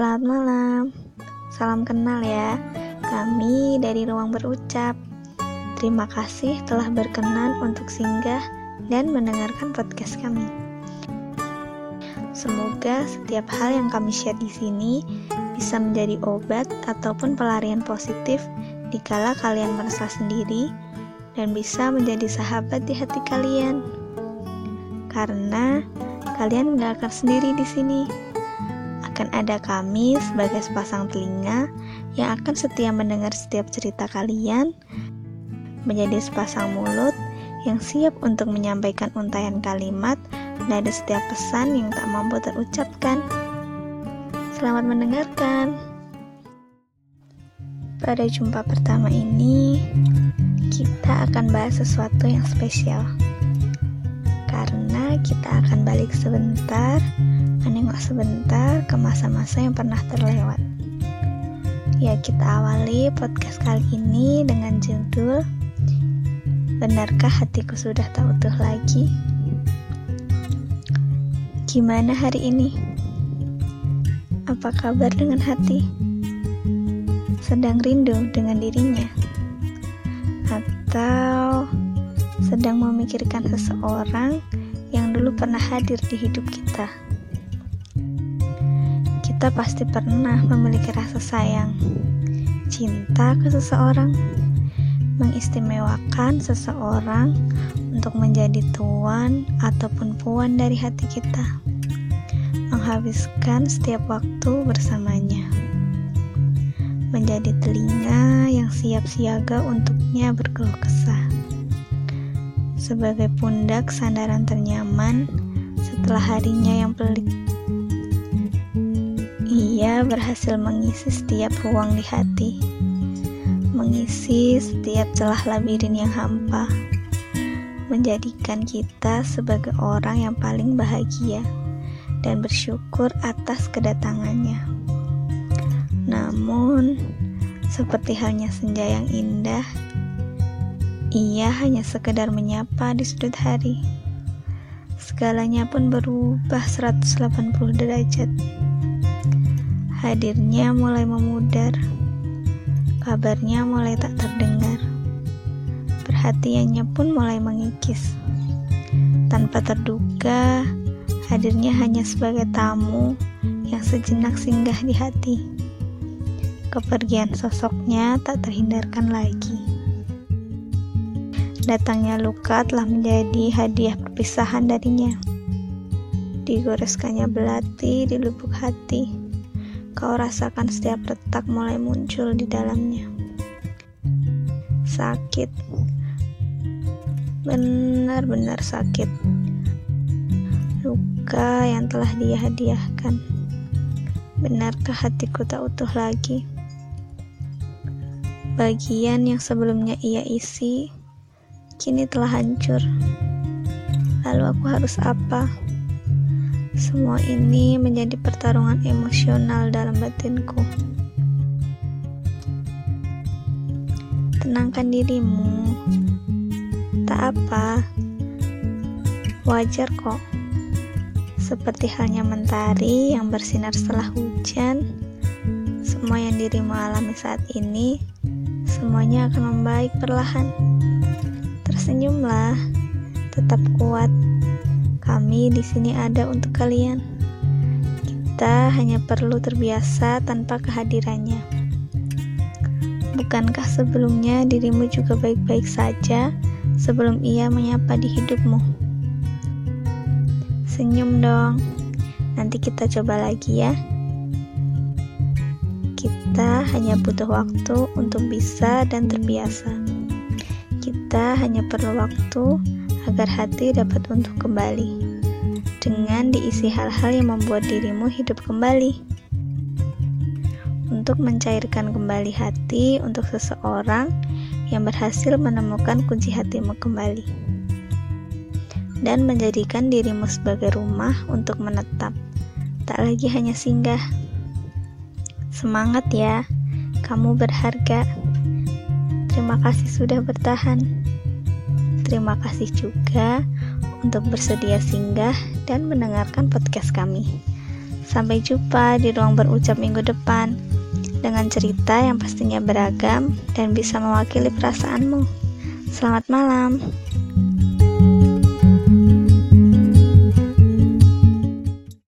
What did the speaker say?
Selamat malam, salam kenal ya. Kami dari Ruang Berucap. Terima kasih telah berkenan untuk singgah dan mendengarkan podcast kami. Semoga setiap hal yang kami share di sini bisa menjadi obat ataupun pelarian positif dikala kalian merasa sendiri dan bisa menjadi sahabat di hati kalian. Karena kalian nggak akan sendiri di sini. Akan ada kami sebagai sepasang telinga yang akan setia mendengar setiap cerita kalian, menjadi sepasang mulut yang siap untuk menyampaikan untayan kalimat dari setiap pesan yang tak mampu terucapkan. Selamat mendengarkan. Pada jumpa pertama ini, kita akan bahas sesuatu yang spesial. Karena kita akan balik sebentar, menengok sebentar ke masa-masa yang pernah terlewat. Ya, kita awali podcast kali ini dengan judul Benarkah hatiku sudah tak utuh lagi? Gimana hari ini? Apa kabar dengan hati? Sedang rindu dengan dirinya? Atau sedang memikirkan seseorang yang dulu pernah hadir di hidup kita? Kita pasti pernah memiliki rasa sayang, cinta ke seseorang, mengistimewakan seseorang untuk menjadi tuan ataupun puan dari hati kita menghabiskan setiap waktu bersamanya. Menjadi telinga yang siap siaga untuknya berkeluh kesah. Sebagai pundak sandaran ternyaman setelah harinya yang pelik. Ia berhasil mengisi setiap ruang di hati. Mengisi setiap celah labirin yang hampa menjadikan kita sebagai orang yang paling bahagia dan bersyukur atas kedatangannya. Namun, seperti halnya senja yang indah, ia hanya sekedar menyapa di sudut hari. Segalanya pun berubah 180 derajat. Hadirnya mulai memudar, kabarnya mulai tak terdengar. Perhatiannya pun mulai mengikis. Tanpa terduga, Hadirnya hanya sebagai tamu yang sejenak singgah di hati. Kepergian sosoknya tak terhindarkan lagi. Datangnya luka telah menjadi hadiah perpisahan darinya. Digoreskannya belati di lubuk hati. Kau rasakan setiap retak mulai muncul di dalamnya. Sakit. Benar-benar sakit luka yang telah dia hadiahkan. Benarkah hatiku tak utuh lagi? Bagian yang sebelumnya ia isi, kini telah hancur. Lalu aku harus apa? Semua ini menjadi pertarungan emosional dalam batinku. Tenangkan dirimu. Tak apa. Wajar kok. Seperti halnya mentari yang bersinar setelah hujan, semua yang dirimu alami saat ini, semuanya akan membaik perlahan. Tersenyumlah, tetap kuat. Kami di sini ada untuk kalian. Kita hanya perlu terbiasa tanpa kehadirannya. Bukankah sebelumnya dirimu juga baik-baik saja sebelum ia menyapa di hidupmu? Senyum dong. Nanti kita coba lagi ya. Kita hanya butuh waktu untuk bisa dan terbiasa. Kita hanya perlu waktu agar hati dapat untuk kembali. Dengan diisi hal-hal yang membuat dirimu hidup kembali. Untuk mencairkan kembali hati untuk seseorang yang berhasil menemukan kunci hatimu kembali dan menjadikan dirimu sebagai rumah untuk menetap, tak lagi hanya singgah. Semangat ya, kamu berharga. Terima kasih sudah bertahan. Terima kasih juga untuk bersedia singgah dan mendengarkan podcast kami. Sampai jumpa di ruang berucap minggu depan dengan cerita yang pastinya beragam dan bisa mewakili perasaanmu. Selamat malam.